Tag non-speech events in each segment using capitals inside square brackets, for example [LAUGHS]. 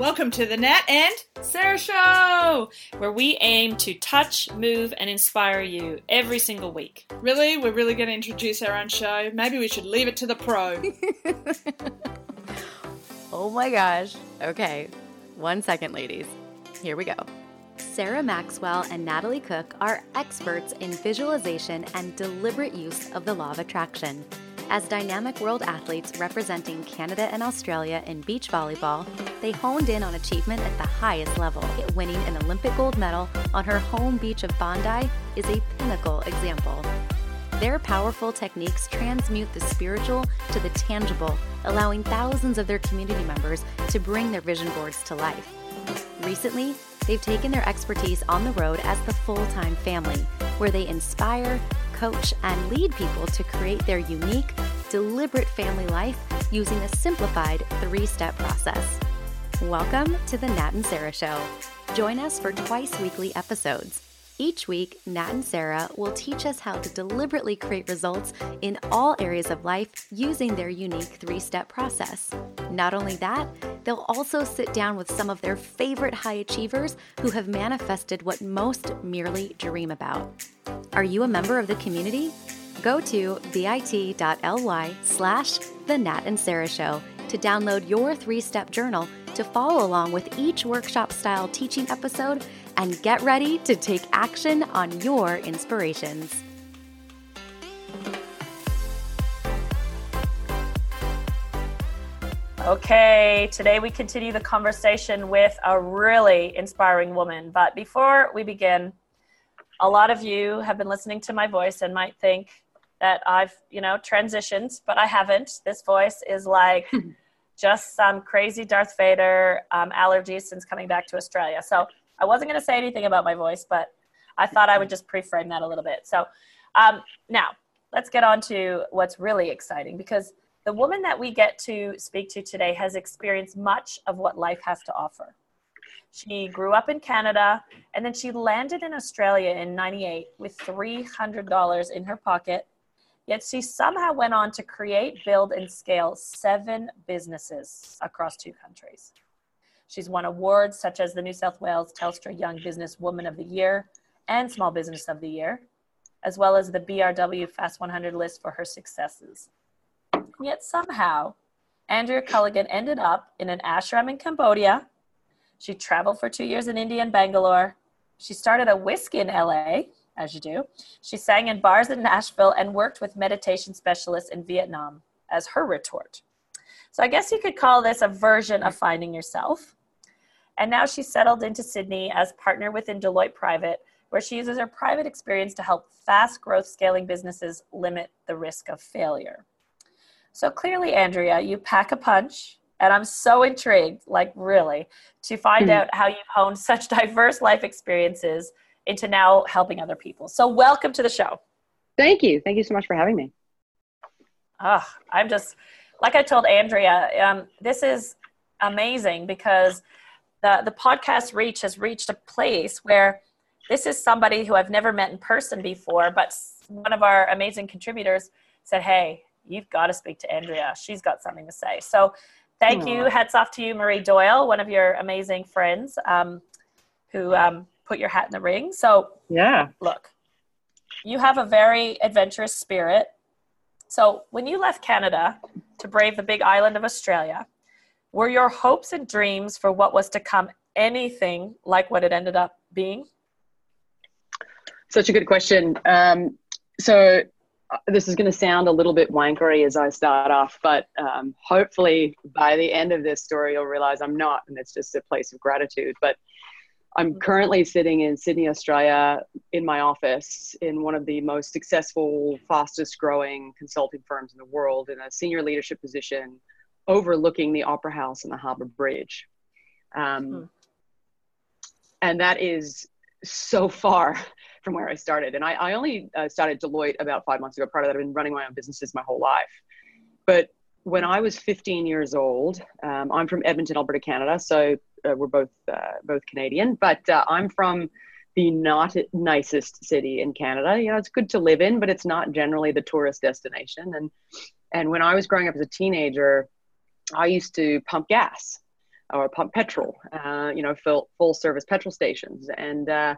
Welcome to the Nat and Sarah Show, where we aim to touch, move, and inspire you every single week. Really? We're really going to introduce our own show? Maybe we should leave it to the pro. [LAUGHS] oh my gosh. Okay. One second, ladies. Here we go. Sarah Maxwell and Natalie Cook are experts in visualization and deliberate use of the law of attraction. As dynamic world athletes representing Canada and Australia in beach volleyball, they honed in on achievement at the highest level. Winning an Olympic gold medal on her home beach of Bondi is a pinnacle example. Their powerful techniques transmute the spiritual to the tangible, allowing thousands of their community members to bring their vision boards to life. Recently, they've taken their expertise on the road as the full time family, where they inspire, coach, and lead people to create their unique, deliberate family life using a simplified three step process. Welcome to the Nat and Sarah Show. Join us for twice weekly episodes. Each week, Nat and Sarah will teach us how to deliberately create results in all areas of life using their unique three step process. Not only that, they'll also sit down with some of their favorite high achievers who have manifested what most merely dream about. Are you a member of the community? Go to bit.ly slash the Nat and Sarah Show to download your three step journal to follow along with each workshop style teaching episode and get ready to take action on your inspirations. Okay, today we continue the conversation with a really inspiring woman. But before we begin, a lot of you have been listening to my voice and might think that I've, you know, transitioned, but I haven't. This voice is like [LAUGHS] just some crazy Darth Vader um, allergies since coming back to Australia. So I wasn't going to say anything about my voice, but I thought I would just pre-frame that a little bit. So um, now let's get on to what's really exciting because the woman that we get to speak to today has experienced much of what life has to offer. She grew up in Canada and then she landed in Australia in 98 with $300 in her pocket. Yet she somehow went on to create, build, and scale seven businesses across two countries. She's won awards such as the New South Wales Telstra Young Business Woman of the Year and Small Business of the Year, as well as the BRW Fast 100 list for her successes. Yet somehow, Andrea Culligan ended up in an ashram in Cambodia she traveled for two years in India and Bangalore. She started a whiskey in LA, as you do. She sang in bars in Nashville and worked with meditation specialists in Vietnam as her retort. So I guess you could call this a version of finding yourself. And now she's settled into Sydney as partner within Deloitte Private, where she uses her private experience to help fast growth scaling businesses limit the risk of failure. So clearly, Andrea, you pack a punch, and I'm so intrigued, like really, to find mm-hmm. out how you've honed [LAUGHS] such diverse life experiences into now helping other people. So, welcome to the show. Thank you. Thank you so much for having me. Oh, I'm just, like I told Andrea, um, this is amazing because the, the podcast reach has reached a place where this is somebody who I've never met in person before, but one of our amazing contributors said, Hey, you've got to speak to Andrea. She's got something to say. So Thank Aww. you. Hats off to you, Marie Doyle, one of your amazing friends um, who um, put your hat in the ring. So, yeah. Look, you have a very adventurous spirit. So, when you left Canada to brave the big island of Australia, were your hopes and dreams for what was to come anything like what it ended up being? Such a good question. Um, so, this is going to sound a little bit wankery as I start off, but um, hopefully by the end of this story, you'll realize I'm not, and it's just a place of gratitude. But I'm currently sitting in Sydney, Australia, in my office in one of the most successful, fastest growing consulting firms in the world in a senior leadership position overlooking the Opera House and the Harbour Bridge. Um, hmm. And that is so far [LAUGHS] from where I started. And I, I only uh, started Deloitte about five months ago. Prior to that, I've been running my own businesses my whole life. But when I was 15 years old, um, I'm from Edmonton, Alberta, Canada. So uh, we're both uh, both Canadian, but uh, I'm from the not nicest city in Canada. You know, it's good to live in, but it's not generally the tourist destination. And and when I was growing up as a teenager, I used to pump gas or pump petrol, uh, you know, full, full service petrol stations. And, uh,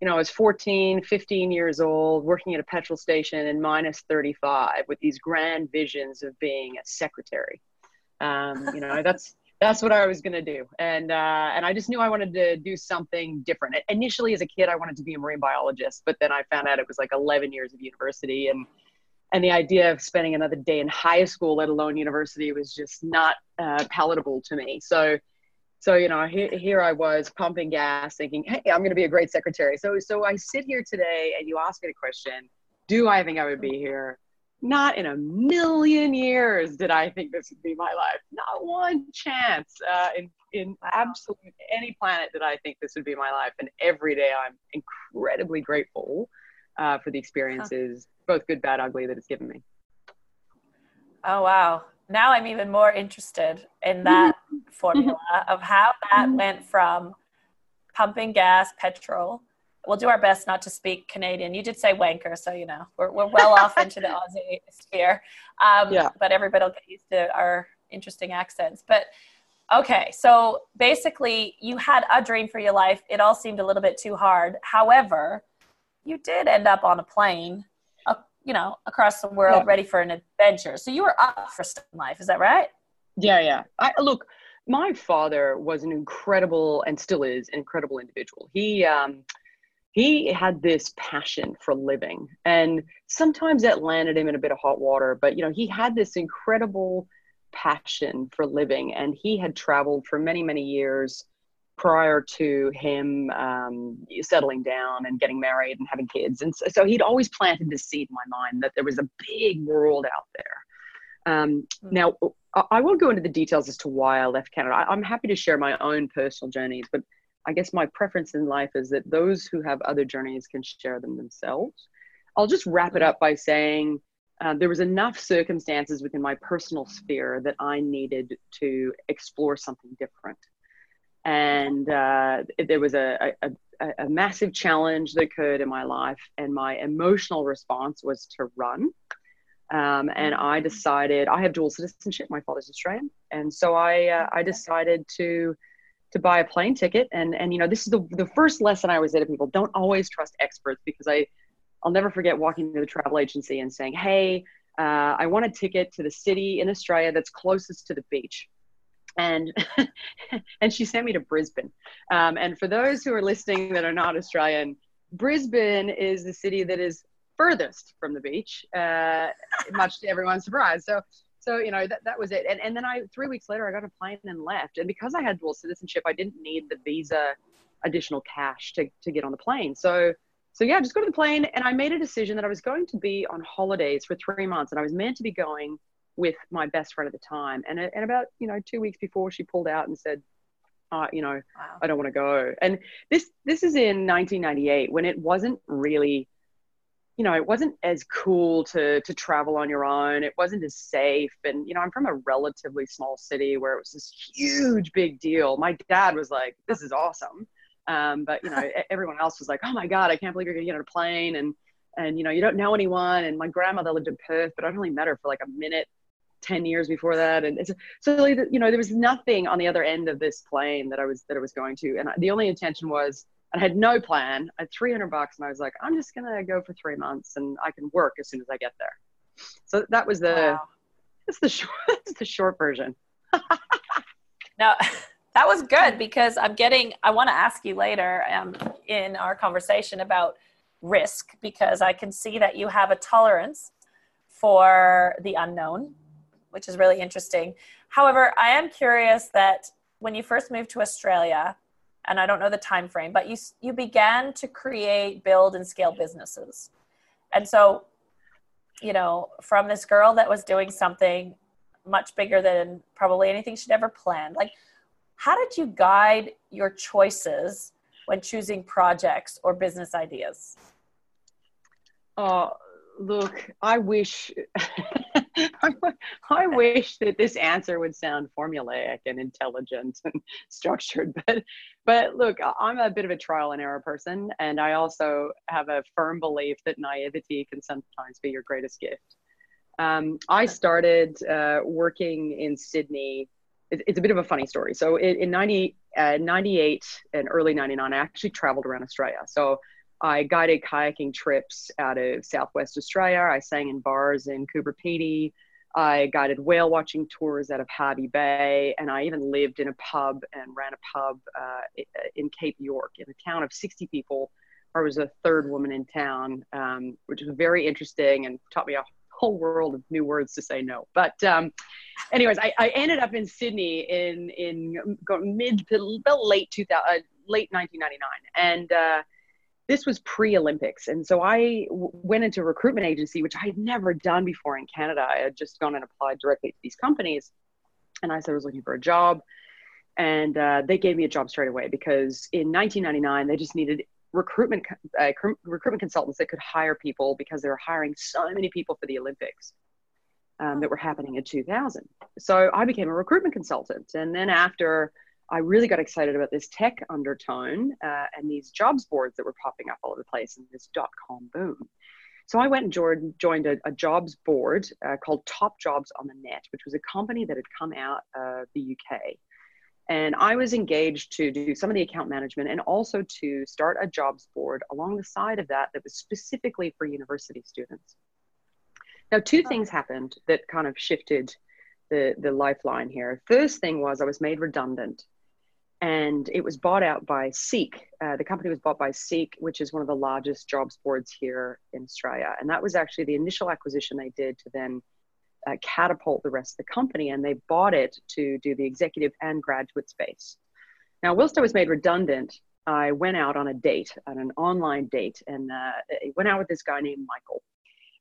you know, I was 14, 15 years old, working at a petrol station in minus 35 with these grand visions of being a secretary. Um, you know, [LAUGHS] that's, that's what I was going to do. And, uh, and I just knew I wanted to do something different. Initially, as a kid, I wanted to be a marine biologist, but then I found out it was like 11 years of university and, and the idea of spending another day in high school, let alone university, was just not uh, palatable to me. So, so you know, here, here I was pumping gas, thinking, "Hey, I'm going to be a great secretary." So, so I sit here today, and you ask me the question, "Do I think I would be here?" Not in a million years did I think this would be my life. Not one chance uh, in in absolute any planet did I think this would be my life. And every day I'm incredibly grateful uh, for the experiences, huh. Both good, bad, ugly, that it's given me. Oh wow! Now I'm even more interested in that [LAUGHS] formula of how that mm-hmm. went from pumping gas, petrol, we'll do our best not to speak Canadian. You did say wanker, so you know we're we're well off into the [LAUGHS] Aussie sphere. Um, yeah. But everybody will get used to our interesting accents. But okay, so basically, you had a dream for your life. It all seemed a little bit too hard. However, you did end up on a plane, you know, across the world, yeah. ready for an adventure. So you were up for some life. Is that right? Yeah, yeah. I look. My father was an incredible, and still is, an incredible individual. He um, he had this passion for living and sometimes that landed him in a bit of hot water but you know he had this incredible passion for living and he had traveled for many many years prior to him um, settling down and getting married and having kids and so, so, he'd always planted this seed in my mind that there was a big world out there um, hmm. now i won't go into the details as to why i left canada I, i'm happy to share my own personal journeys but I guess my preference in life is that those who have other journeys can share them themselves. I'll just wrap it up by saying uh, there was enough circumstances within my personal sphere that I needed to explore something different. And uh, there was a, a, a, massive challenge that occurred in my life, and my emotional response was to run. Um, and I decided I have dual citizenship. My father's Australian, and so I uh, I decided to to buy a plane ticket. And and you know, this is the the first lesson I always say to people: don't always trust experts because I I'll never forget walking to the travel agency and saying, "Hey, uh, I want a ticket to the city in Australia that's closest to the beach." And [LAUGHS] and she sent me to Brisbane. Um, and for those who are listening that are not Australian, Brisbane is the city that is furthest from the beach, uh, much to everyone's surprise. So so you know that, that was it and, and then i three weeks later i got a plane and left and because i had dual citizenship i didn't need the visa additional cash to, to get on the plane so so yeah just go to the plane and i made a decision that i was going to be on holidays for three months and i was meant to be going with my best friend at the time and, and about you know two weeks before she pulled out and said uh, you know wow. i don't want to go and this this is in 1998 when it wasn't really you know, it wasn't as cool to to travel on your own. It wasn't as safe. And you know, I'm from a relatively small city where it was this huge big deal. My dad was like, "This is awesome," um, but you know, [LAUGHS] everyone else was like, "Oh my god, I can't believe you're gonna get on a plane." And and you know, you don't know anyone. And my grandmother lived in Perth, but I'd only met her for like a minute. 10 years before that and so like, you know there was nothing on the other end of this plane that i was that i was going to and the only intention was I had no plan. I had 300 bucks and I was like, I'm just going to go for three months and I can work as soon as I get there. So that was the, wow. that's the short, [LAUGHS] that's the short version. [LAUGHS] now [LAUGHS] that was good because I'm getting, I want to ask you later um, in our conversation about risk because I can see that you have a tolerance for the unknown, which is really interesting. However, I am curious that when you first moved to Australia, and I don't know the time frame, but you you began to create, build, and scale businesses. And so, you know, from this girl that was doing something much bigger than probably anything she'd ever planned, like how did you guide your choices when choosing projects or business ideas? Oh, look, I wish [LAUGHS] [LAUGHS] I wish that this answer would sound formulaic and intelligent and [LAUGHS] structured, [LAUGHS] but but look, I'm a bit of a trial and error person, and I also have a firm belief that naivety can sometimes be your greatest gift. Um, I started uh, working in Sydney it's, it's a bit of a funny story. So in, in 90, uh, 98 and early 99, I actually traveled around Australia. So I guided kayaking trips out of Southwest Australia. I sang in bars in Coober Pedy. I guided whale watching tours out of Hervey Bay, and I even lived in a pub and ran a pub uh, in Cape York in a town of 60 people. I was a third woman in town, um, which was very interesting and taught me a whole world of new words to say no. But um, anyways, I, I, ended up in Sydney in in mid to late 2000, uh, late 1999, and uh, this was pre-Olympics, and so I w- went into a recruitment agency, which I had never done before in Canada. I had just gone and applied directly to these companies, and I said I was looking for a job, and uh, they gave me a job straight away because in 1999 they just needed recruitment uh, recruitment consultants that could hire people because they were hiring so many people for the Olympics um, that were happening in 2000. So I became a recruitment consultant, and then after I really got excited about this tech undertone uh, and these jobs boards that were popping up all over the place and this dot com boom. So I went and joined, joined a, a jobs board uh, called Top Jobs on the Net, which was a company that had come out of the UK and I was engaged to do some of the account management and also to start a jobs board along the side of that that was specifically for university students. Now, two things happened that kind of shifted the, the lifeline here. First thing was I was made redundant and it was bought out by Seek. Uh, the company was bought by Seek, which is one of the largest jobs boards here in Australia. And that was actually the initial acquisition they did to then uh, catapult the rest of the company, and they bought it to do the executive and graduate space. Now, whilst I was made redundant, I went out on a date, on an online date, and uh, went out with this guy named Michael.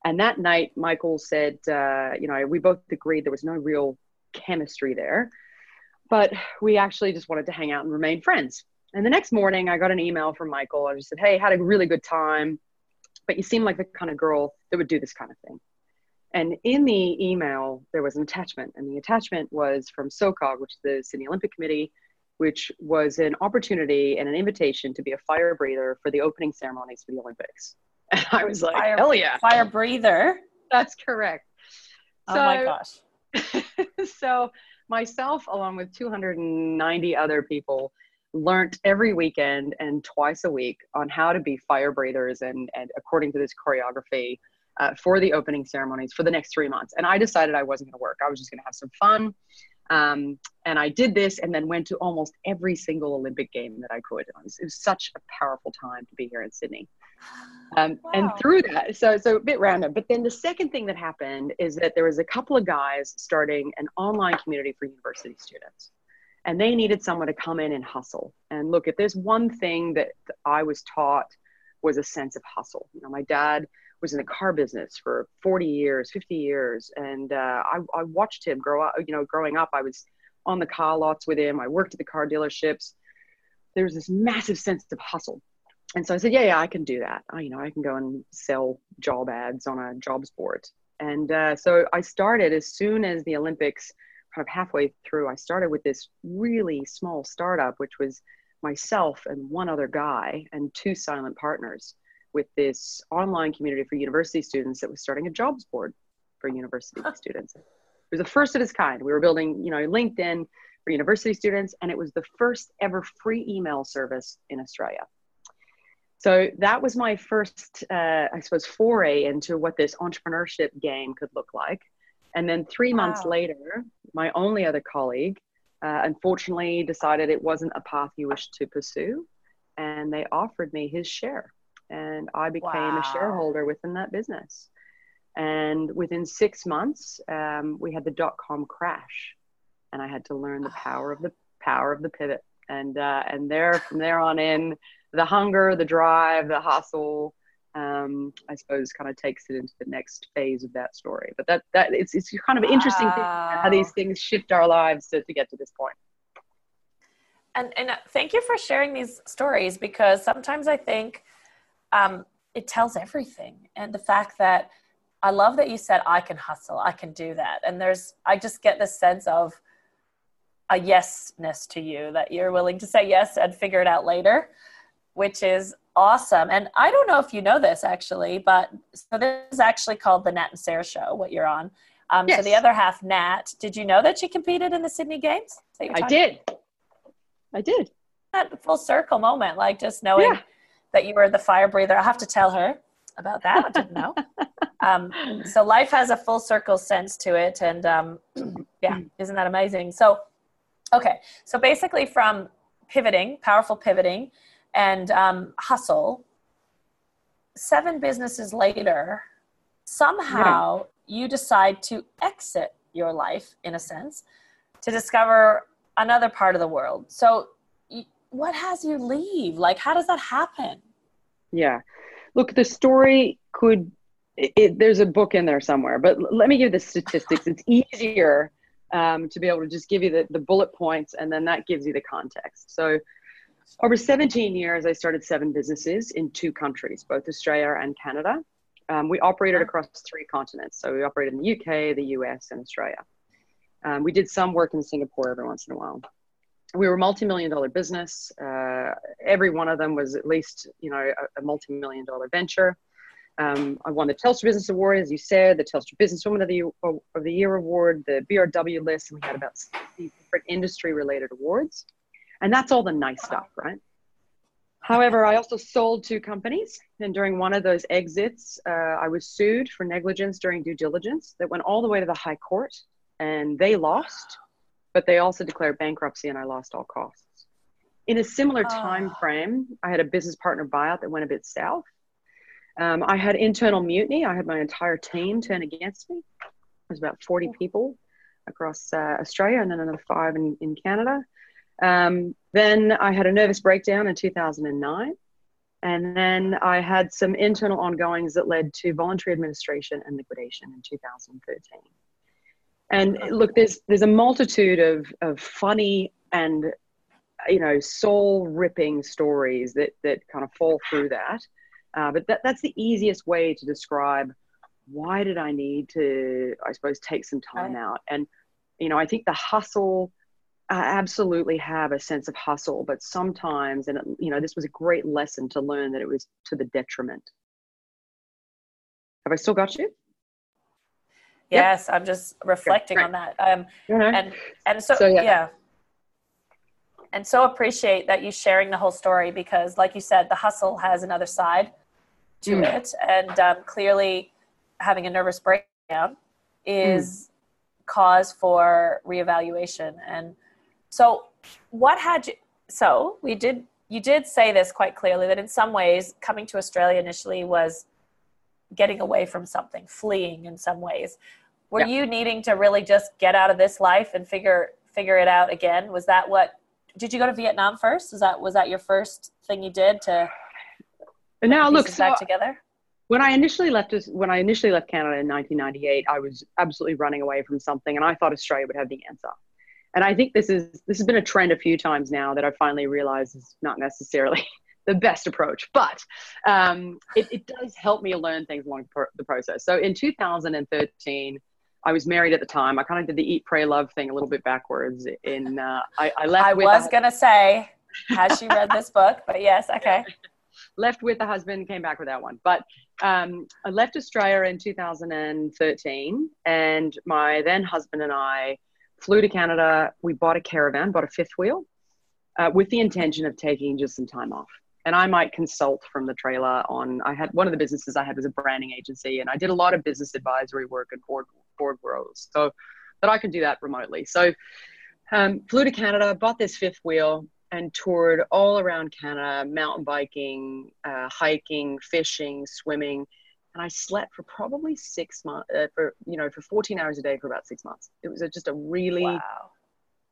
And that night, Michael said, uh, you know, we both agreed there was no real chemistry there, but we actually just wanted to hang out and remain friends. And the next morning, I got an email from Michael. I just said, hey, had a really good time, but you seem like the kind of girl that would do this kind of thing. And in the email, there was an attachment, and the attachment was from SOCOG, which is the Sydney Olympic Committee, which was an opportunity and an invitation to be a fire breather for the opening ceremonies for the Olympics. [LAUGHS] And I was like, fire, hell yeah. Fire breather. [LAUGHS] That's correct. Oh so, my gosh. [LAUGHS] so myself, along with 290 other people, learned every weekend and twice a week on how to be fire breathers and, and according to this choreography uh, for the opening ceremonies for the next three months. And I decided I wasn't going to work. I was just going to have some fun. Um, and I did this and then went to almost every single Olympic game that I could. It was, it was such a powerful time to be here in Sydney. Um, wow. And through that, so, so a bit random. But then the second thing that happened is that there was a couple of guys starting an online community for university students. And they needed someone to come in and hustle. And look, if there's one thing that I was taught was a sense of hustle. You know, my dad was in the car business for 40 years, 50 years. And uh, I, I watched him grow up, you know, growing up, I was on the car lots with him. I worked at the car dealerships. There was this massive sense of hustle. And so I said, yeah, yeah, I can do that. I, you know, I can go and sell job ads on a jobs board. And uh, so I started as soon as the Olympics, kind of halfway through, I started with this really small startup, which was myself and one other guy and two silent partners with this online community for university students that was starting a jobs board for university huh. students. It was the first of its kind. We were building, you know, LinkedIn for university students, and it was the first ever free email service in Australia. So that was my first, uh, I suppose, foray into what this entrepreneurship game could look like. And then three wow. months later, my only other colleague uh, unfortunately decided it wasn't a path he wished to pursue, and they offered me his share and I became wow. a shareholder within that business. And within six months, um, we had the dot com crash, and I had to learn the power of the power of the pivot. And uh, and there from there on in, the hunger, the drive, the hustle, um, I suppose, kind of takes it into the next phase of that story. But that that it's it's kind of wow. interesting how these things shift our lives to, to get to this point. And and uh, thank you for sharing these stories because sometimes I think um, it tells everything. And the fact that I love that you said, I can hustle, I can do that. And there's, I just get this sense of a yesness to you that you're willing to say yes and figure it out later, which is awesome. And I don't know if you know this actually, but so this is actually called the Nat and Sarah Show, what you're on. Um, So the other half, Nat, did you know that she competed in the Sydney Games? I did. I did. that full circle moment, like just knowing Yeah. that you were the fire breather. I have to tell her about that. I didn't know. [LAUGHS] um, so life has a full circle sense to it, and um, [CLEARS THROAT] yeah, isn't that amazing? So, okay, so basically from pivoting, powerful pivoting, and um, hustle, seven businesses later, somehow you decide to exit your life in a sense to discover another part of the world. So, what has you leave? Like, how does that happen? Yeah. Look, the story could, it, it, there's a book in there somewhere, but l- let me give the statistics. It's easier um, to be able to just give you the, the bullet points and then that gives you the context. So, over 17 years, I started seven businesses in two countries, both Australia and Canada. Um, we operated across three continents. So, we operated in the UK, the US, and Australia. Um, we did some work in Singapore every once in a while we were a multi-million dollar business. Uh, every one of them was at least, you know, a, a multi-million dollar venture. Um, I won the Telstra Business Award, as you said, the Telstra Businesswoman of the, of the Year Award, the BRW list, and we had about 60 different industry-related awards. And that's all the nice stuff, right? However, I also sold two companies, and during one of those exits, uh, I was sued for negligence during due diligence that went all the way to the High Court, and they lost but they also declared bankruptcy and I lost all costs. In a similar time Oh. frame, I had a business partner buyout that went a bit south. Um, I had internal mutiny. I had my entire team turn against me. It was about 40 people across uh, Australia and then another five in, in Canada. Um, then I had a nervous breakdown in 2009. And then I had some internal ongoings that led to voluntary administration and liquidation in 2013. And look, there's there's a multitude of of funny and you know soul ripping stories that that kind of fall through that. Uh, but that, that's the easiest way to describe why did I need to, I suppose, take some time out. And you know, I think the hustle. I absolutely have a sense of hustle, but sometimes, and it, you know, this was a great lesson to learn that it was to the detriment. Have I still got you? Yep. Yes, I'm just reflecting on that. Um, and and so, So, yeah. yeah. and so appreciate that you sharing the whole story because like you said the hustle has another side to Mm. it and um, clearly having a nervous breakdown is cause for reevaluation and so what had you so we did you did say this quite clearly that in some ways coming to australia initially was getting away from something fleeing in some ways were Yeah. you needing to really just get out of this life and figure figure it out again was that what did you go to vietnam first was that was that your first thing you did to And now look, so back together when I initially left when I initially left Canada in 1998, I was absolutely running away from something, and I thought Australia would have the answer. And I think this is this has been a trend a few times now that I finally realized is not necessarily [LAUGHS] the best approach, but um, it, it does help me learn things along the process. So in 2013, I was married at the time. I kind of did the eat, pray, love thing a little bit backwards. In uh, I, I left. i was a- going to say has she read this book but yes [LAUGHS] okay left with the husband, came back with that one. But um, I left Australia in 2013, and my then husband and I flew to Canada. We bought a caravan, bought a fifth wheel, uh, with the intention of taking just some time off. And I might consult from the trailer on. I had one of the businesses I had was a branding agency, and I did a lot of business advisory work and board board roles, so that I could do that remotely. So um, flew to Canada, bought this fifth wheel, and toured all around Canada, mountain biking, uh, hiking, fishing, swimming, and I slept for probably six months, uh, for you know, for 14 hours a day for about six months. It was a, just a really, wow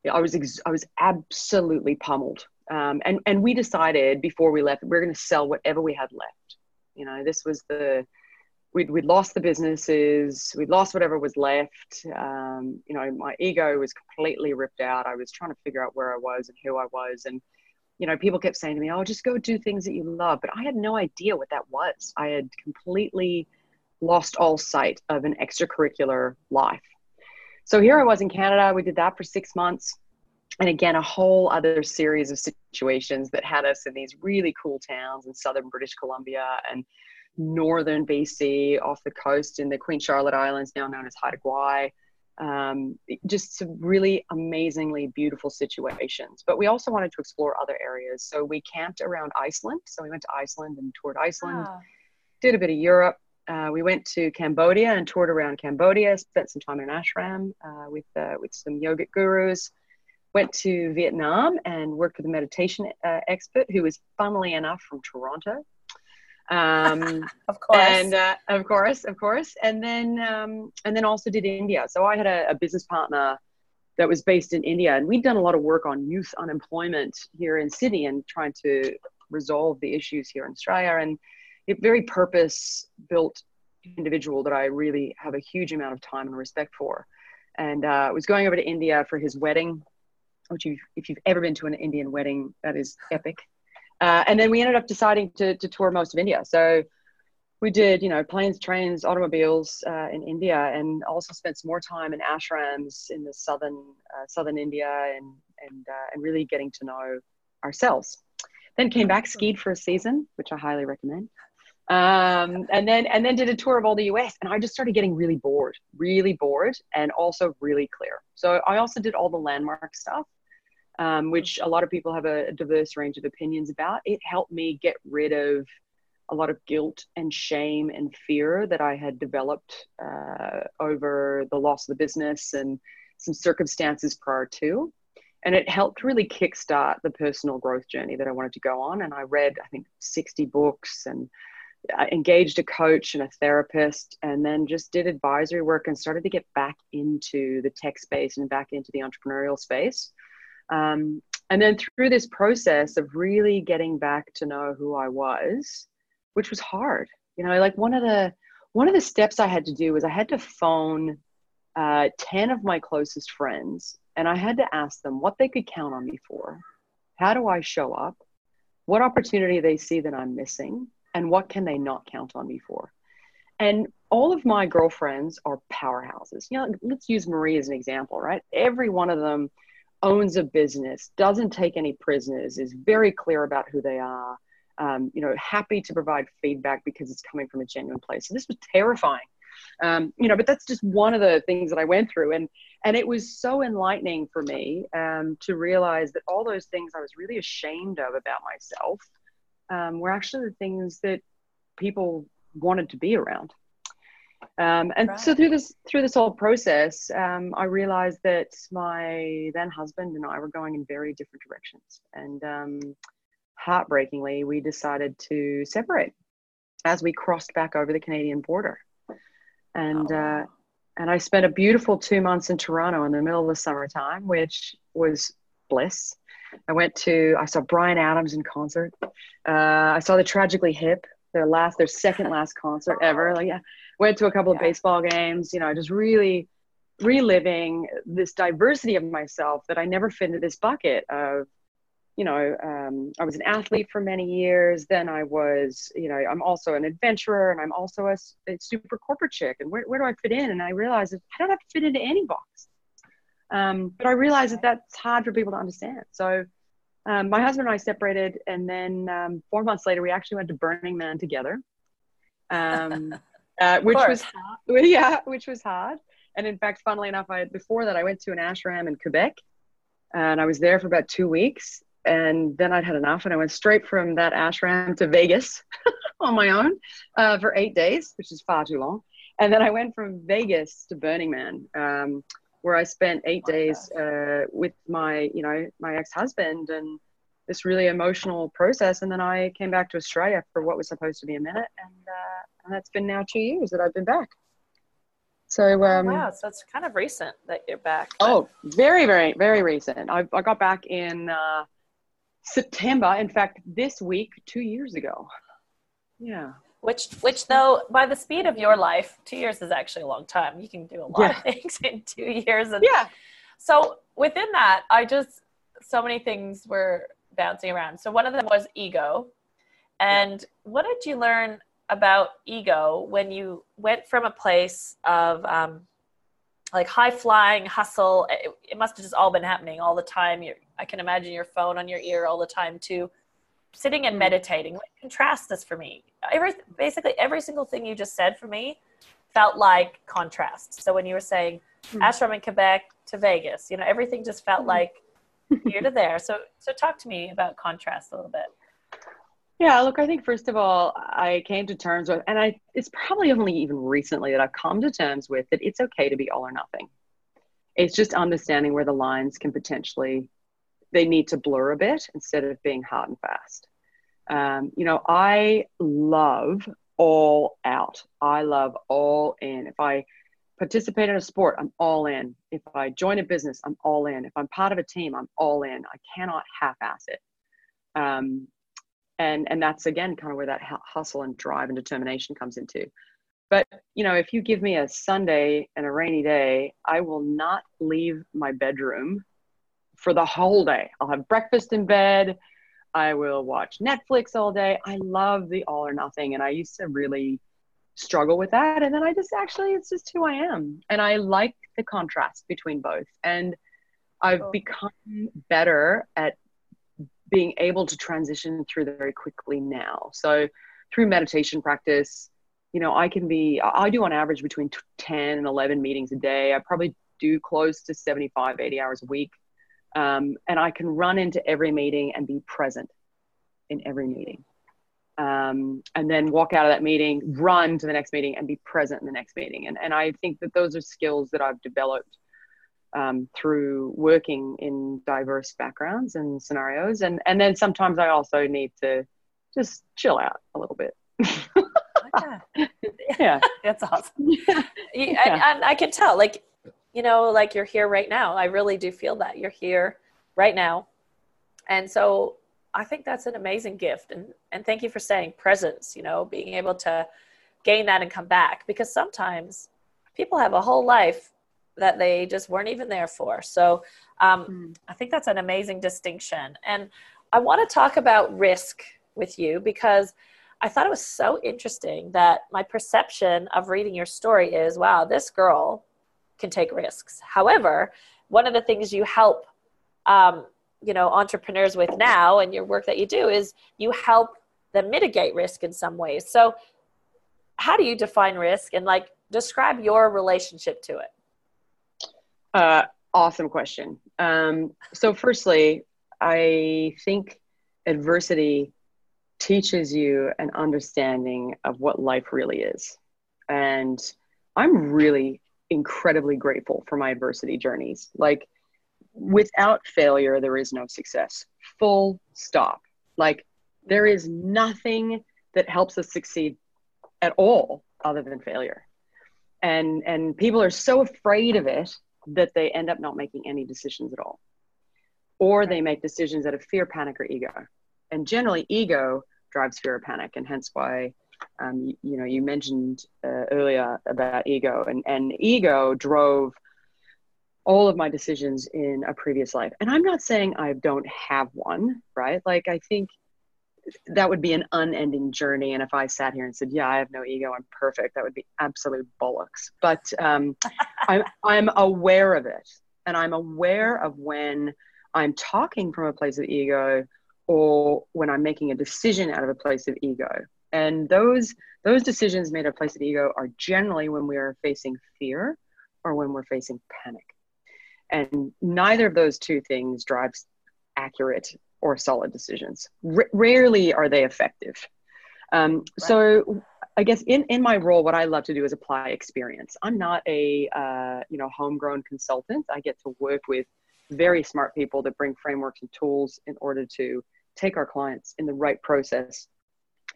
yeah, I was ex- I was absolutely pummeled. Um, and and we decided before we left, we are going to sell whatever we had left. You know, this was the we'd, we'd lost the businesses, we'd lost whatever was left. Um, you know, my ego was completely ripped out. I was trying to figure out where I was and who I was. And, you know, people kept saying to me, oh, just go do things that you love. But I had no idea what that was. I had completely lost all sight of an extracurricular life. So here I was in Canada. We did that for six months. And again, a whole other series of situations that had us in these really cool towns in southern British Columbia and northern BC off the coast in the Queen Charlotte Islands, now known as Haida Gwaii. Um, just some really amazingly beautiful situations. But we also wanted to explore other areas. So we camped around Iceland. So we went to Iceland and toured Iceland, ah. did a bit of Europe. Uh, we went to Cambodia and toured around Cambodia, spent some time in an ashram uh, with, uh, with some yogic gurus. Went to Vietnam and worked with a meditation uh, expert who was, funnily enough, from Toronto. Um, [LAUGHS] of course. And uh, of course, of course. And then, um, and then also did India. So I had a, a, business partner that was based in India, and we'd done a lot of work on youth unemployment here in Sydney and trying to resolve the issues here in Australia. And a very purpose built individual that I really have a huge amount of time and respect for. And uh, was going over to India for his wedding, which you, if you've ever been to an Indian wedding, that is epic. Uh, and then we ended up deciding to, to tour most of India. So we did, you know, planes, trains, automobiles uh, in India, and also spent some more time in ashrams in the southern uh, southern India, and and uh, and really getting to know ourselves. Then came back, skied for a season, which I highly recommend. Um, and then and then did a tour of all the US, and I just started getting really bored, really bored, and also really clear. So I also did all the landmark stuff um, which a lot of people have a, diverse range of opinions about. It helped me get rid of a lot of guilt and shame and fear that I had developed uh, over the loss of the business and some circumstances prior to. And it helped really kickstart the personal growth journey that I wanted to go on. And I read, I think, 60 books and I engaged a coach and a therapist, and then just did advisory work and started to get back into the tech space and back into the entrepreneurial space. Um, and then through this process of really getting back to know who I was, which was hard, you know, like one of the one of the steps I had to do was I had to phone uh, ten of my closest friends, and I had to ask them what they could count on me for. How do I show up? What opportunity they see that I'm missing, and what can they not count on me for? And all of my girlfriends are powerhouses. You know, let's use Marie as an example, right? Every one of them owns a business, doesn't take any prisoners, is very clear about who they are, um, you know, happy to provide feedback because it's coming from a genuine place. So this was terrifying, um, you know, but that's just one of the things that I went through. And, and it was so enlightening for me um, to realize that all those things I was really ashamed of about myself um, were actually the things that people wanted to be around. Um, and right. so through this through this whole process, um, I realized that my then husband and I were going in very different directions, and um, heartbreakingly, we decided to separate as we crossed back over the Canadian border. And oh. uh, and I spent a beautiful two months in Toronto in the middle of the summertime, which was bliss. I went to I saw Bryan Adams in concert. Uh, I saw the Tragically Hip, their last, their second last concert ever. Like yeah, went to a couple yeah. of baseball games, you know, just really reliving this diversity of myself that I never fit into this bucket of, you know, um, I was an athlete for many years. Then I was, you know, I'm also an adventurer and I'm also a, a super corporate chick. And where, where do I fit in? And I realized that I don't have to fit into any box. Um, but I realized that that's hard for people to understand. So um, my husband and I separated, and then um, four months later, we actually went to Burning Man together. [LAUGHS] Uh, which was hard. [LAUGHS] yeah, which was hard. And in fact, funnily enough, I before that I went to an ashram in Quebec, and I was there for about two weeks, and then I'd had enough, and I went straight from that ashram to Vegas [LAUGHS] on my own uh, for eight days, which is far too long. And then I went from Vegas to Burning Man, um, where I spent eight days uh, with my, you know, my ex-husband, and this really emotional process. And then I came back to Australia for what was supposed to be a minute, and uh, and that's been now two years that I've been back. So oh, um, wow, so it's kind of recent that you're back. But... Oh, very, very, very recent. I, I got back in uh, September. In fact, this week, two years ago. Yeah. Which, which though, by the speed of your life, two years is actually a long time. You can do a lot yeah. of things in two years. And yeah. So within that, I just so many things were bouncing around. So one of them was ego. And what did you learn about ego when you went from a place of um, like high flying hustle it, it, must have just all been happening all the time You're, i can imagine your phone on your ear all the time too sitting and meditating. Like, contrast this for me. Every, basically, every single thing you just said for me felt like contrast. So when you were saying mm. ashram in Quebec to Vegas, you know, everything just felt mm. like here to there. So, so talk to me about contrast a little bit. Yeah, look, I think first of all, I came to terms with, and I, it's probably only even recently that I've come to terms with that it's okay to be all or nothing. It's just understanding where the lines can potentially, they need to blur a bit instead of being hard and fast. Um, you know, I love all out. I love all in. If I participate in a sport, I'm all in. If I join a business, I'm all in. If I'm part of a team, I'm all in. I cannot half-ass it. Um, and and that's again kind of where that hustle and drive and determination comes into but you know if you give me a sunday and a rainy day i will not leave my bedroom for the whole day i'll have breakfast in bed i will watch netflix all day i love the all or nothing and i used to really struggle with that and then i just actually it's just who i am and i like the contrast between both and i've become better at being able to transition through very quickly now. So through meditation practice, you know, I can be, I do on average between 10 and 11 meetings a day. I probably do close to 75, 80 hours a week. Um, and I can run into every meeting and be present in every meeting. Um, and then walk out of that meeting, run to the next meeting, and be present in the next meeting. And, and I think that those are skills that I've developed um, through working in diverse backgrounds and scenarios. And, and then sometimes I also need to just chill out a little bit. yeah. [LAUGHS] [LAUGHS] That's awesome. [LAUGHS] Yeah. yeah. And, I can tell, like, you know, like you're here right now. I really do feel that you're here right now. And so I think that's an amazing gift. And, and thank you for saying presence, you know, being able to gain that and come back because sometimes people have a whole life that they just weren't even there for. So um, mm. I think that's an amazing distinction. And I want to talk about risk with you because I thought it was so interesting that my perception of reading your story is wow, this girl can take risks. However, one of the things you help um, you know entrepreneurs with now and your work that you do is you help them mitigate risk in some ways. So how do you define risk and like describe your relationship to it? Uh, awesome question. Um, so, firstly, I think adversity teaches you an understanding of what life really is. And I'm really incredibly grateful for my adversity journeys. Like, without failure, there is no success. Full stop. Like, there is nothing that helps us succeed at all other than failure. And, and people are so afraid of it that they end up not making any decisions at all. Or they make decisions out of fear, panic, or ego. And generally, ego drives fear or panic, and hence why, um, you, you, know, you mentioned uh, earlier about ego, and, and ego drove all of my decisions in a previous life. And I'm not saying I don't have one, right? Like, I think that would be an unending journey. And if I sat here and said, "Yeah, I have no ego, I'm perfect," that would be absolute bollocks. But um, [LAUGHS] I'm I'm aware of it, and I'm aware of when I'm talking from a place of ego, or when I'm making a decision out of a place of ego. And those those decisions made a place of ego are generally when we are facing fear or when we're facing panic. And neither of those two things drives accurate or solid decisions. R- rarely are they effective. Um, right. So I guess in, in my role, what I love to do is apply experience. I'm not a uh, you know homegrown consultant. I get to work with very smart people that bring frameworks and tools in order to take our clients in the right process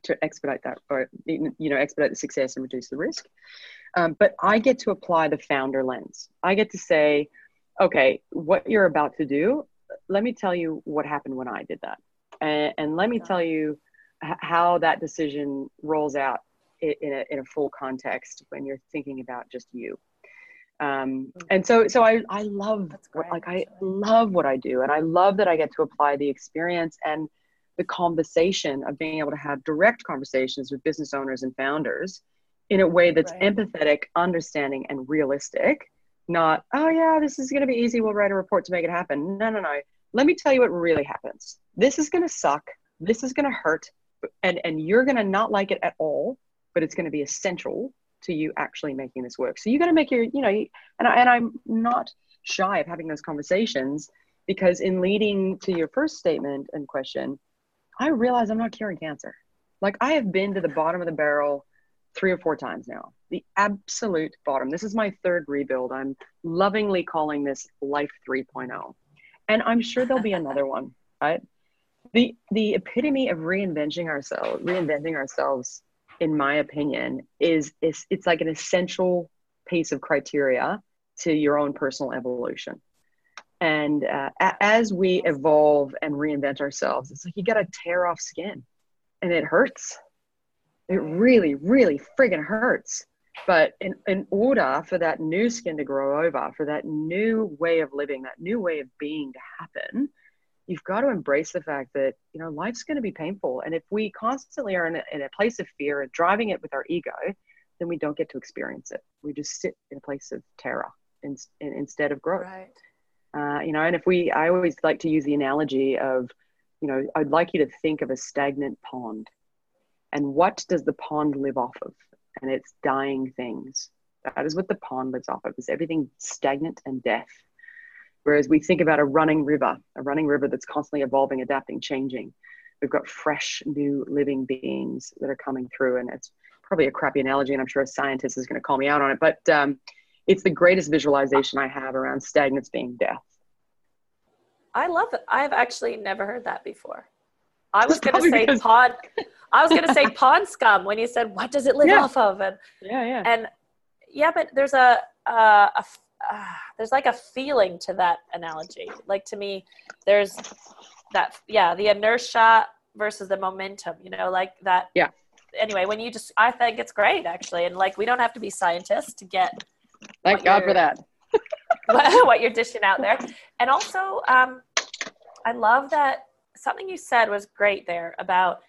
to expedite that or you know expedite the success and reduce the risk. Um, but I get to apply the founder lens. I get to say, okay, what you're about to do, let me tell you what happened when I did that. And, and let me tell you how that decision rolls out in a, in a full context when you're thinking about just you. Um, mm. and so, so I, I love, what, like, I love what I do. And I love that I get to apply the experience and the conversation of being able to have direct conversations with business owners and founders in a way that's right. empathetic, understanding, and realistic not, oh yeah, this is going to be easy. We'll write a report to make it happen. No, no, no. Let me tell you what really happens. This is going to suck. this is going to hurt and and you're going to not like it at all but it's going to be essential to you actually making this work so you got to make your you know and, I, and i'm not shy of having those conversations because in leading to your first statement and question i realize i'm not curing cancer like i have been to the bottom of the barrel three or four times now. The absolute bottom. This is my third rebuild. I'm lovingly calling this life 3.0 and i'm sure there'll be [LAUGHS] another one right? The the epitome of reinventing ourselves reinventing ourselves in my opinion is is it's like an essential piece of criteria to your own personal evolution. And uh, as we evolve and reinvent ourselves it's like you got to tear off skin and it hurts it really really friggin hurts. But in, in order for that new skin to grow over for that new way of living that new way of being to happen you've got to embrace the fact that you know life's going to be painful. And if we constantly are in a, in a place of fear and driving it with our ego then we don't get to experience it. We just sit in a place of terror in, in, instead of growth. Right. uh, you know and if we i always like to use the analogy of you know i'd like you to think of a stagnant pond and what does the pond live off of and it's dying things that is what the pond lives off of is everything stagnant and death Whereas we think about a running river, a running river that's constantly evolving, adapting, changing. We've got fresh, new living beings that are coming through. And it's probably a crappy analogy, and I'm sure a scientist is going to call me out on it. But um, it's the greatest visualization I have around stagnance being death. I love it. I've actually never heard that before. I was going to say pond. I was going to say [LAUGHS] pond scum when you said, "What does it live Yeah. off of?" And Yeah, yeah. and yeah, but there's a, uh, a uh, there's like a feeling to that analogy. Like to me, there's that yeah, the inertia versus the momentum. You know, like that. Yeah. Anyway, when you just, I think it's great actually, and like we don't have to be scientists to get Thank God for that. [LAUGHS] what you're dishing out there. And also, um, I love that something you said was great there about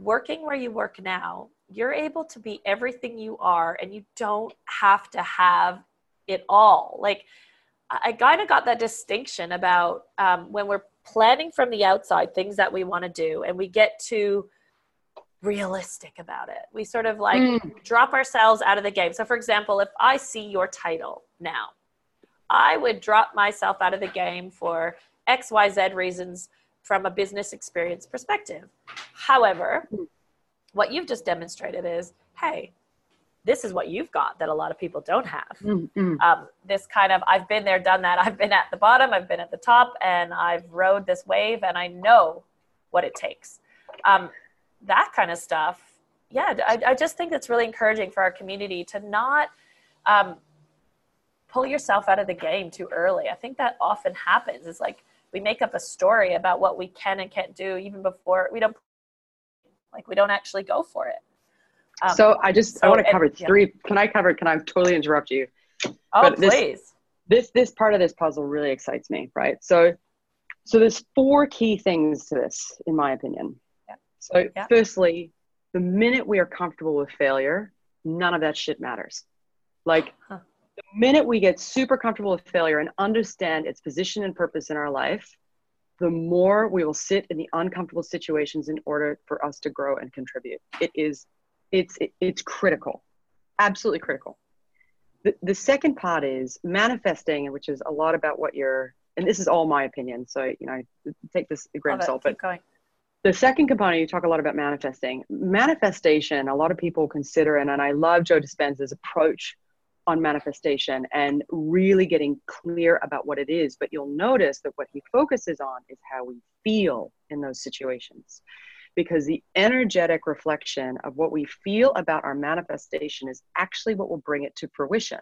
working where you work now. You're able to be everything you are, and you don't have to have it all. Like, I, kind of got that distinction about um, when we're planning from the outside things that we want to do, and we get to realistic about it. We sort of like Mm. drop ourselves out of the game. So, for example, if I see your title now, I would drop myself out of the game for XYZ reasons from a business experience perspective. However, what you've just demonstrated is hey, this is what you've got that a lot of people don't have. Mm, mm. Um, this kind of, I've been there, done that. I've been at the bottom, I've been at the top, and I've rode this wave, and I know what it takes. Um, that kind of stuff. Yeah, I, I just think it's really encouraging for our community to not um, pull yourself out of the game too early. I think that often happens. It's like we make up a story about what we can and can't do even before we don't like we don't actually go for it. Um, so I just I want to it- cover yeah. three. Can I cover? Can I totally interrupt you? oh, but this- please. this this part of this puzzle really excites me right so so there's four key things to this in my opinion Yeah. so Yeah. firstly the minute we are comfortable with failure none of that shit matters like Huh. The minute we get super comfortable with failure and understand its position and purpose in our life the more we will sit in the uncomfortable situations in order for us to grow and contribute it is it's it, it's critical absolutely critical the, the second part is manifesting, which is a lot about what you're, and this is all my opinion. So, you know, take this a grain of salt. But the second component, you talk a lot about manifesting. Manifestation, a lot of people consider, and, and I love Joe Dispenza's approach on manifestation and really getting clear about what it is. But you'll notice that what he focuses on is how we feel in those situations because the energetic reflection of what we feel about our manifestation is actually what will bring it to fruition.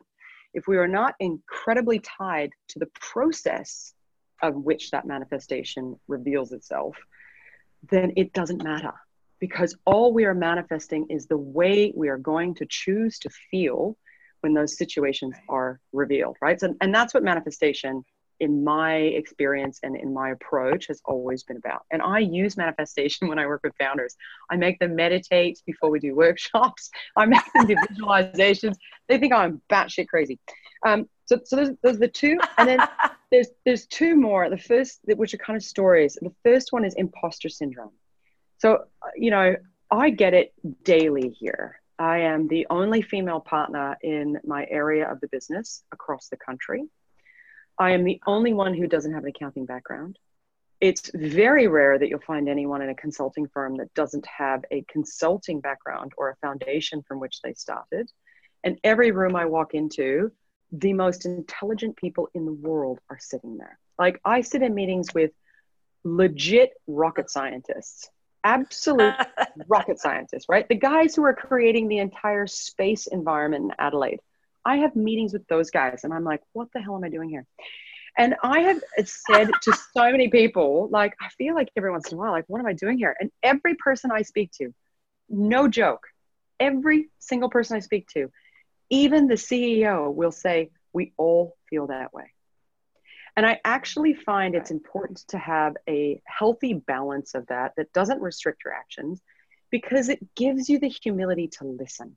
If we are not incredibly tied to the process of which that manifestation reveals itself, then it doesn't matter because all we are manifesting is the way we are going to choose to feel when those situations are revealed, right? So, and that's what manifestation in my experience and in my approach has always been about. And I use manifestation [LAUGHS] when I work with founders. I make them meditate before we do workshops. I make them do [LAUGHS] visualizations. They think I'm batshit crazy. Um, so, so those, those are the two. And then [LAUGHS] there's there's two more. The first, which are kind of stories. The first one is imposter syndrome. So, you know, I get it daily here. I am the only female partner in my area of the business across the country. I am the only one who doesn't have an accounting background. It's very rare that you'll find anyone in a consulting firm that doesn't have a consulting background or a foundation from which they started. And every room I walk into, the most intelligent people in the world are sitting there. Like I sit in meetings with legit rocket scientists, absolute [LAUGHS] rocket scientists, right? The guys who are creating the entire space environment in Adelaide. I have meetings with those guys and I'm like, what the hell am I doing here? And I have said to [LAUGHS] so many people, like, I feel like every once in a while, like, what am I doing here? And every person I speak to, no joke, every single person I speak to, even the CEO will say, we all feel that way. And I actually find it's important to have a healthy balance of that that doesn't restrict your actions because it gives you the humility to listen.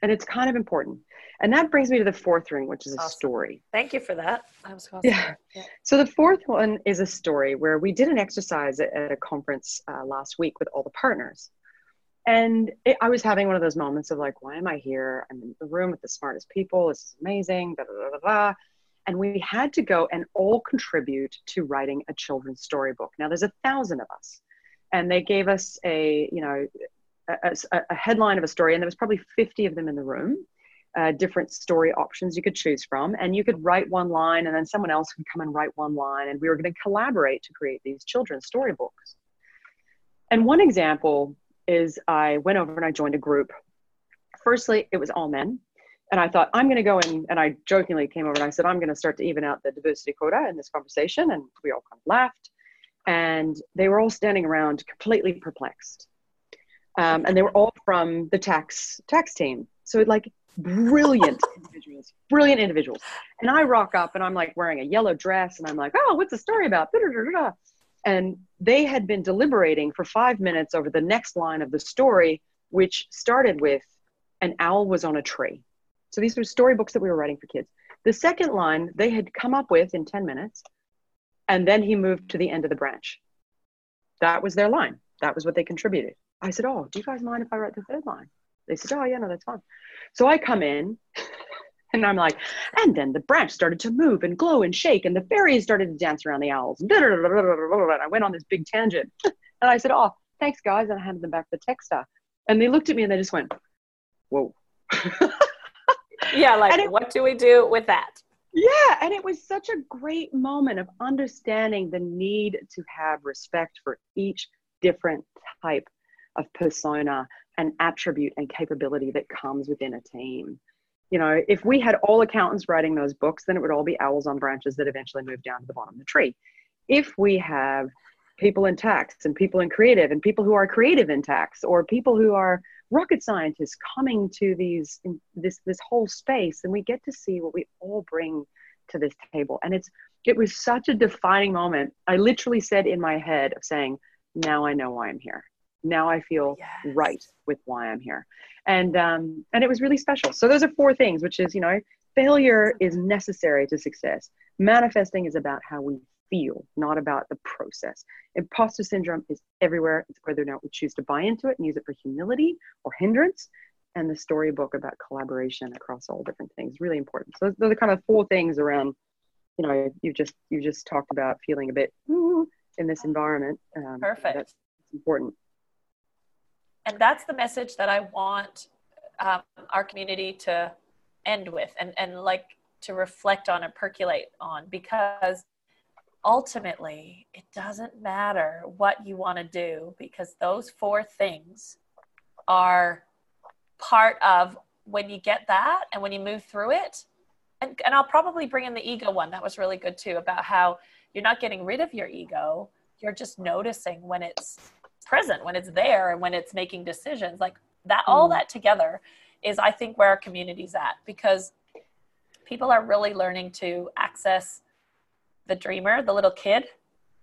And it's kind of important. And that brings me to the fourth ring, which is a story. Thank you for that. that was awesome. yeah. yeah. So the fourth one is a story where we did an exercise at, at a conference uh, last week with all the partners. And it, I was having one of those moments of like, why am I here? I'm in the room with the smartest people. This is amazing. Blah, blah, blah, blah and we had to go and all contribute to writing a children's storybook. Now there's a thousand of us, and they gave us a you know a, a, a headline of a story, and there was probably 50 of them in the room. Uh, different story options you could choose from, and you could write one line, and then someone else could come and write one line, and we were going to collaborate to create these children's storybooks. And one example is I went over and I joined a group. Firstly, it was all men, and I thought, I'm going to go in, and I jokingly came over and I said, I'm going to start to even out the diversity quota in this conversation. And we all kind of laughed. And they were all standing around completely perplexed. Um, and they were all from the tax tax team. So like brilliant individuals, brilliant individuals. And I rock up and I'm like wearing a yellow dress and I'm like, oh, what's the story about? And they had been deliberating for five minutes over the next line of the story, which started with an owl was on a tree. So these were storybooks that we were writing for kids. The second line they had come up with in 10 minutes, and then he moved to the end of the branch. That was their line. That was what they contributed. I said, Oh, do you guys mind if I write the third line? They said, Oh, yeah, no, that's fine. So I come in [LAUGHS] and I'm like, and then the branch started to move and glow and shake, and the fairies started to dance around the owls. And I went on this big tangent. [LAUGHS] and I said, Oh, thanks, guys. And I handed them back the texter. And they looked at me and they just went, Whoa. [LAUGHS] yeah, like it, what do we do with that? Yeah, and it was such a great moment of understanding the need to have respect for each different type of persona and attribute and capability that comes within a team. You know, if we had all accountants writing those books, then it would all be owls on branches that eventually move down to the bottom of the tree. If we have people in tax and people in creative and people who are creative in tax or people who are rocket scientists coming to these this this whole space. And we get to see what we all bring to this table. And it's it was such a defining moment. I literally said in my head of saying now i know why i'm here. Now i feel yes. right with why i'm here. And um and it was really special. So those are four things which is you know failure is necessary to success. Manifesting is about how we feel, not about the process. Imposter syndrome is everywhere. It's whether or not we choose to buy into it and use it for humility or hindrance. And the storybook about collaboration across all different things, really important. So those are kind of four things around, you know, you just you just talked about feeling a bit in this environment. Um, Perfect. That's important. And that's the message that I want um, our community to end with, and and like to reflect on and percolate on because ultimately, it doesn't matter what you want to do because those four things are part of when you get that and when you move through it. And, and I'll probably bring in the ego one. That was really good too about how you're not getting rid of your ego. You're just noticing when it's present, when it's there, and when it's making decisions. Like that, all mm. that together is, I think, where our community's at because people are really learning to access the dreamer, the little kid,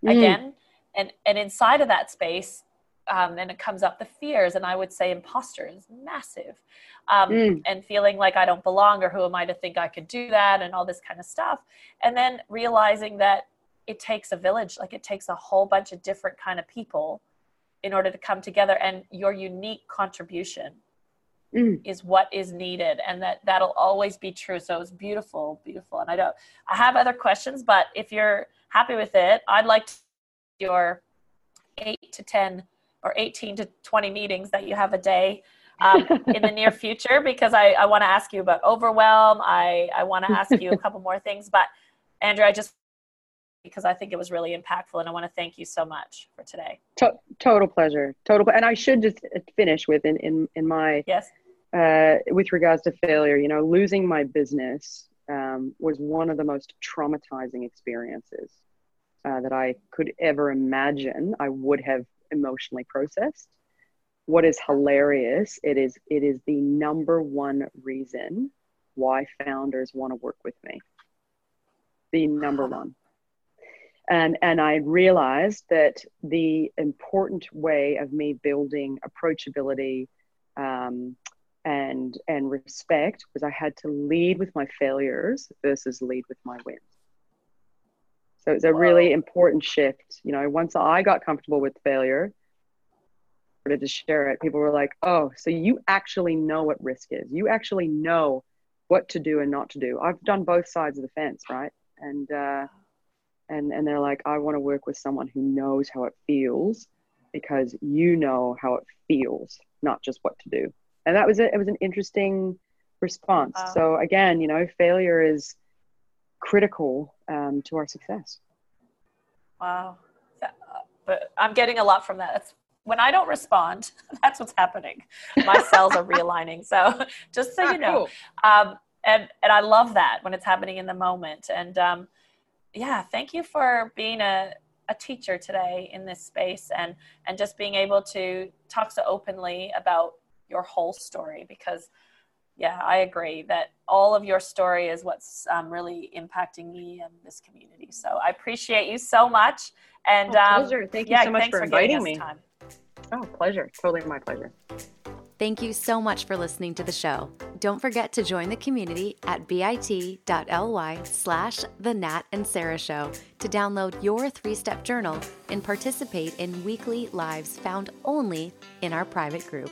mm. again, and and inside of that space, um, and it comes up the fears, and I would say imposter is massive, um, mm. and feeling like I don't belong or who am I to think I could do that, and all this kind of stuff, and then realizing that it takes a village, like it takes a whole bunch of different kind of people in order to come together and your unique contribution Mm. is what is needed and that that'll always be true so it's beautiful beautiful and i don't i have other questions but if you're happy with it i'd like to your 8 to 10 or 18 to 20 meetings that you have a day um, in the near [LAUGHS] future because i, I want to ask you about overwhelm i, I want to ask you a [LAUGHS] couple more things but andrew i just because i think it was really impactful and i want to thank you so much for today To- total pleasure. Total. And I should just finish with in in, in my yes uh, with regards to failure. You know, losing my business um, was one of the most traumatizing experiences uh, that I could ever imagine. I would have emotionally processed. What is hilarious? It is it is the number one reason why founders want to work with me. The number one and and I realized that the important way of me building approachability um, and and respect was I had to lead with my failures versus lead with my wins. So it's a really important shift. You know, once I got comfortable with failure, started to share it, people were like, "Oh, so you actually know what risk is. You actually know what to do and not to do." I've done both sides of the fence, right? And uh, and and they're like i want to work with someone who knows how it feels because you know how it feels not just what to do and that was it it was an interesting response Wow. so again you know failure is critical um, to our success Wow. Uh, But I'm getting a lot from that. It's, when I don't respond, [LAUGHS] that's what's happening. My cells are realigning. So [LAUGHS] just so Ah, you know, cool. um, and and I love that when it's happening in the moment. And um, yeah, thank you for being a a teacher today in this space and and just being able to talk so openly about your whole story because yeah i agree that all of your story is what's um, really impacting me and this community so i appreciate you so much and Oh, um, pleasure. Thank you yeah, so much thanks for giving inviting us me. time. oh pleasure totally my pleasure Thank you so much for listening to the show. Don't forget to join the community at bit.ly slash the Nat and Sarah Show to download your three-step journal and participate in weekly lives found only in our private group.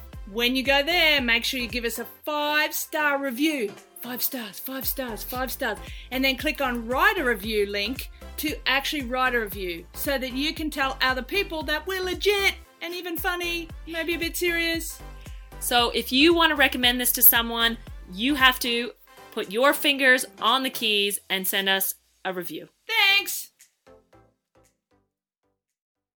When you go there, make sure you give us a five star review. Five stars, five stars, five stars. And then click on write a review link to actually write a review so that you can tell other people that we're legit and even funny, maybe a bit serious. So if you want to recommend this to someone, you have to put your fingers on the keys and send us a review. Thanks!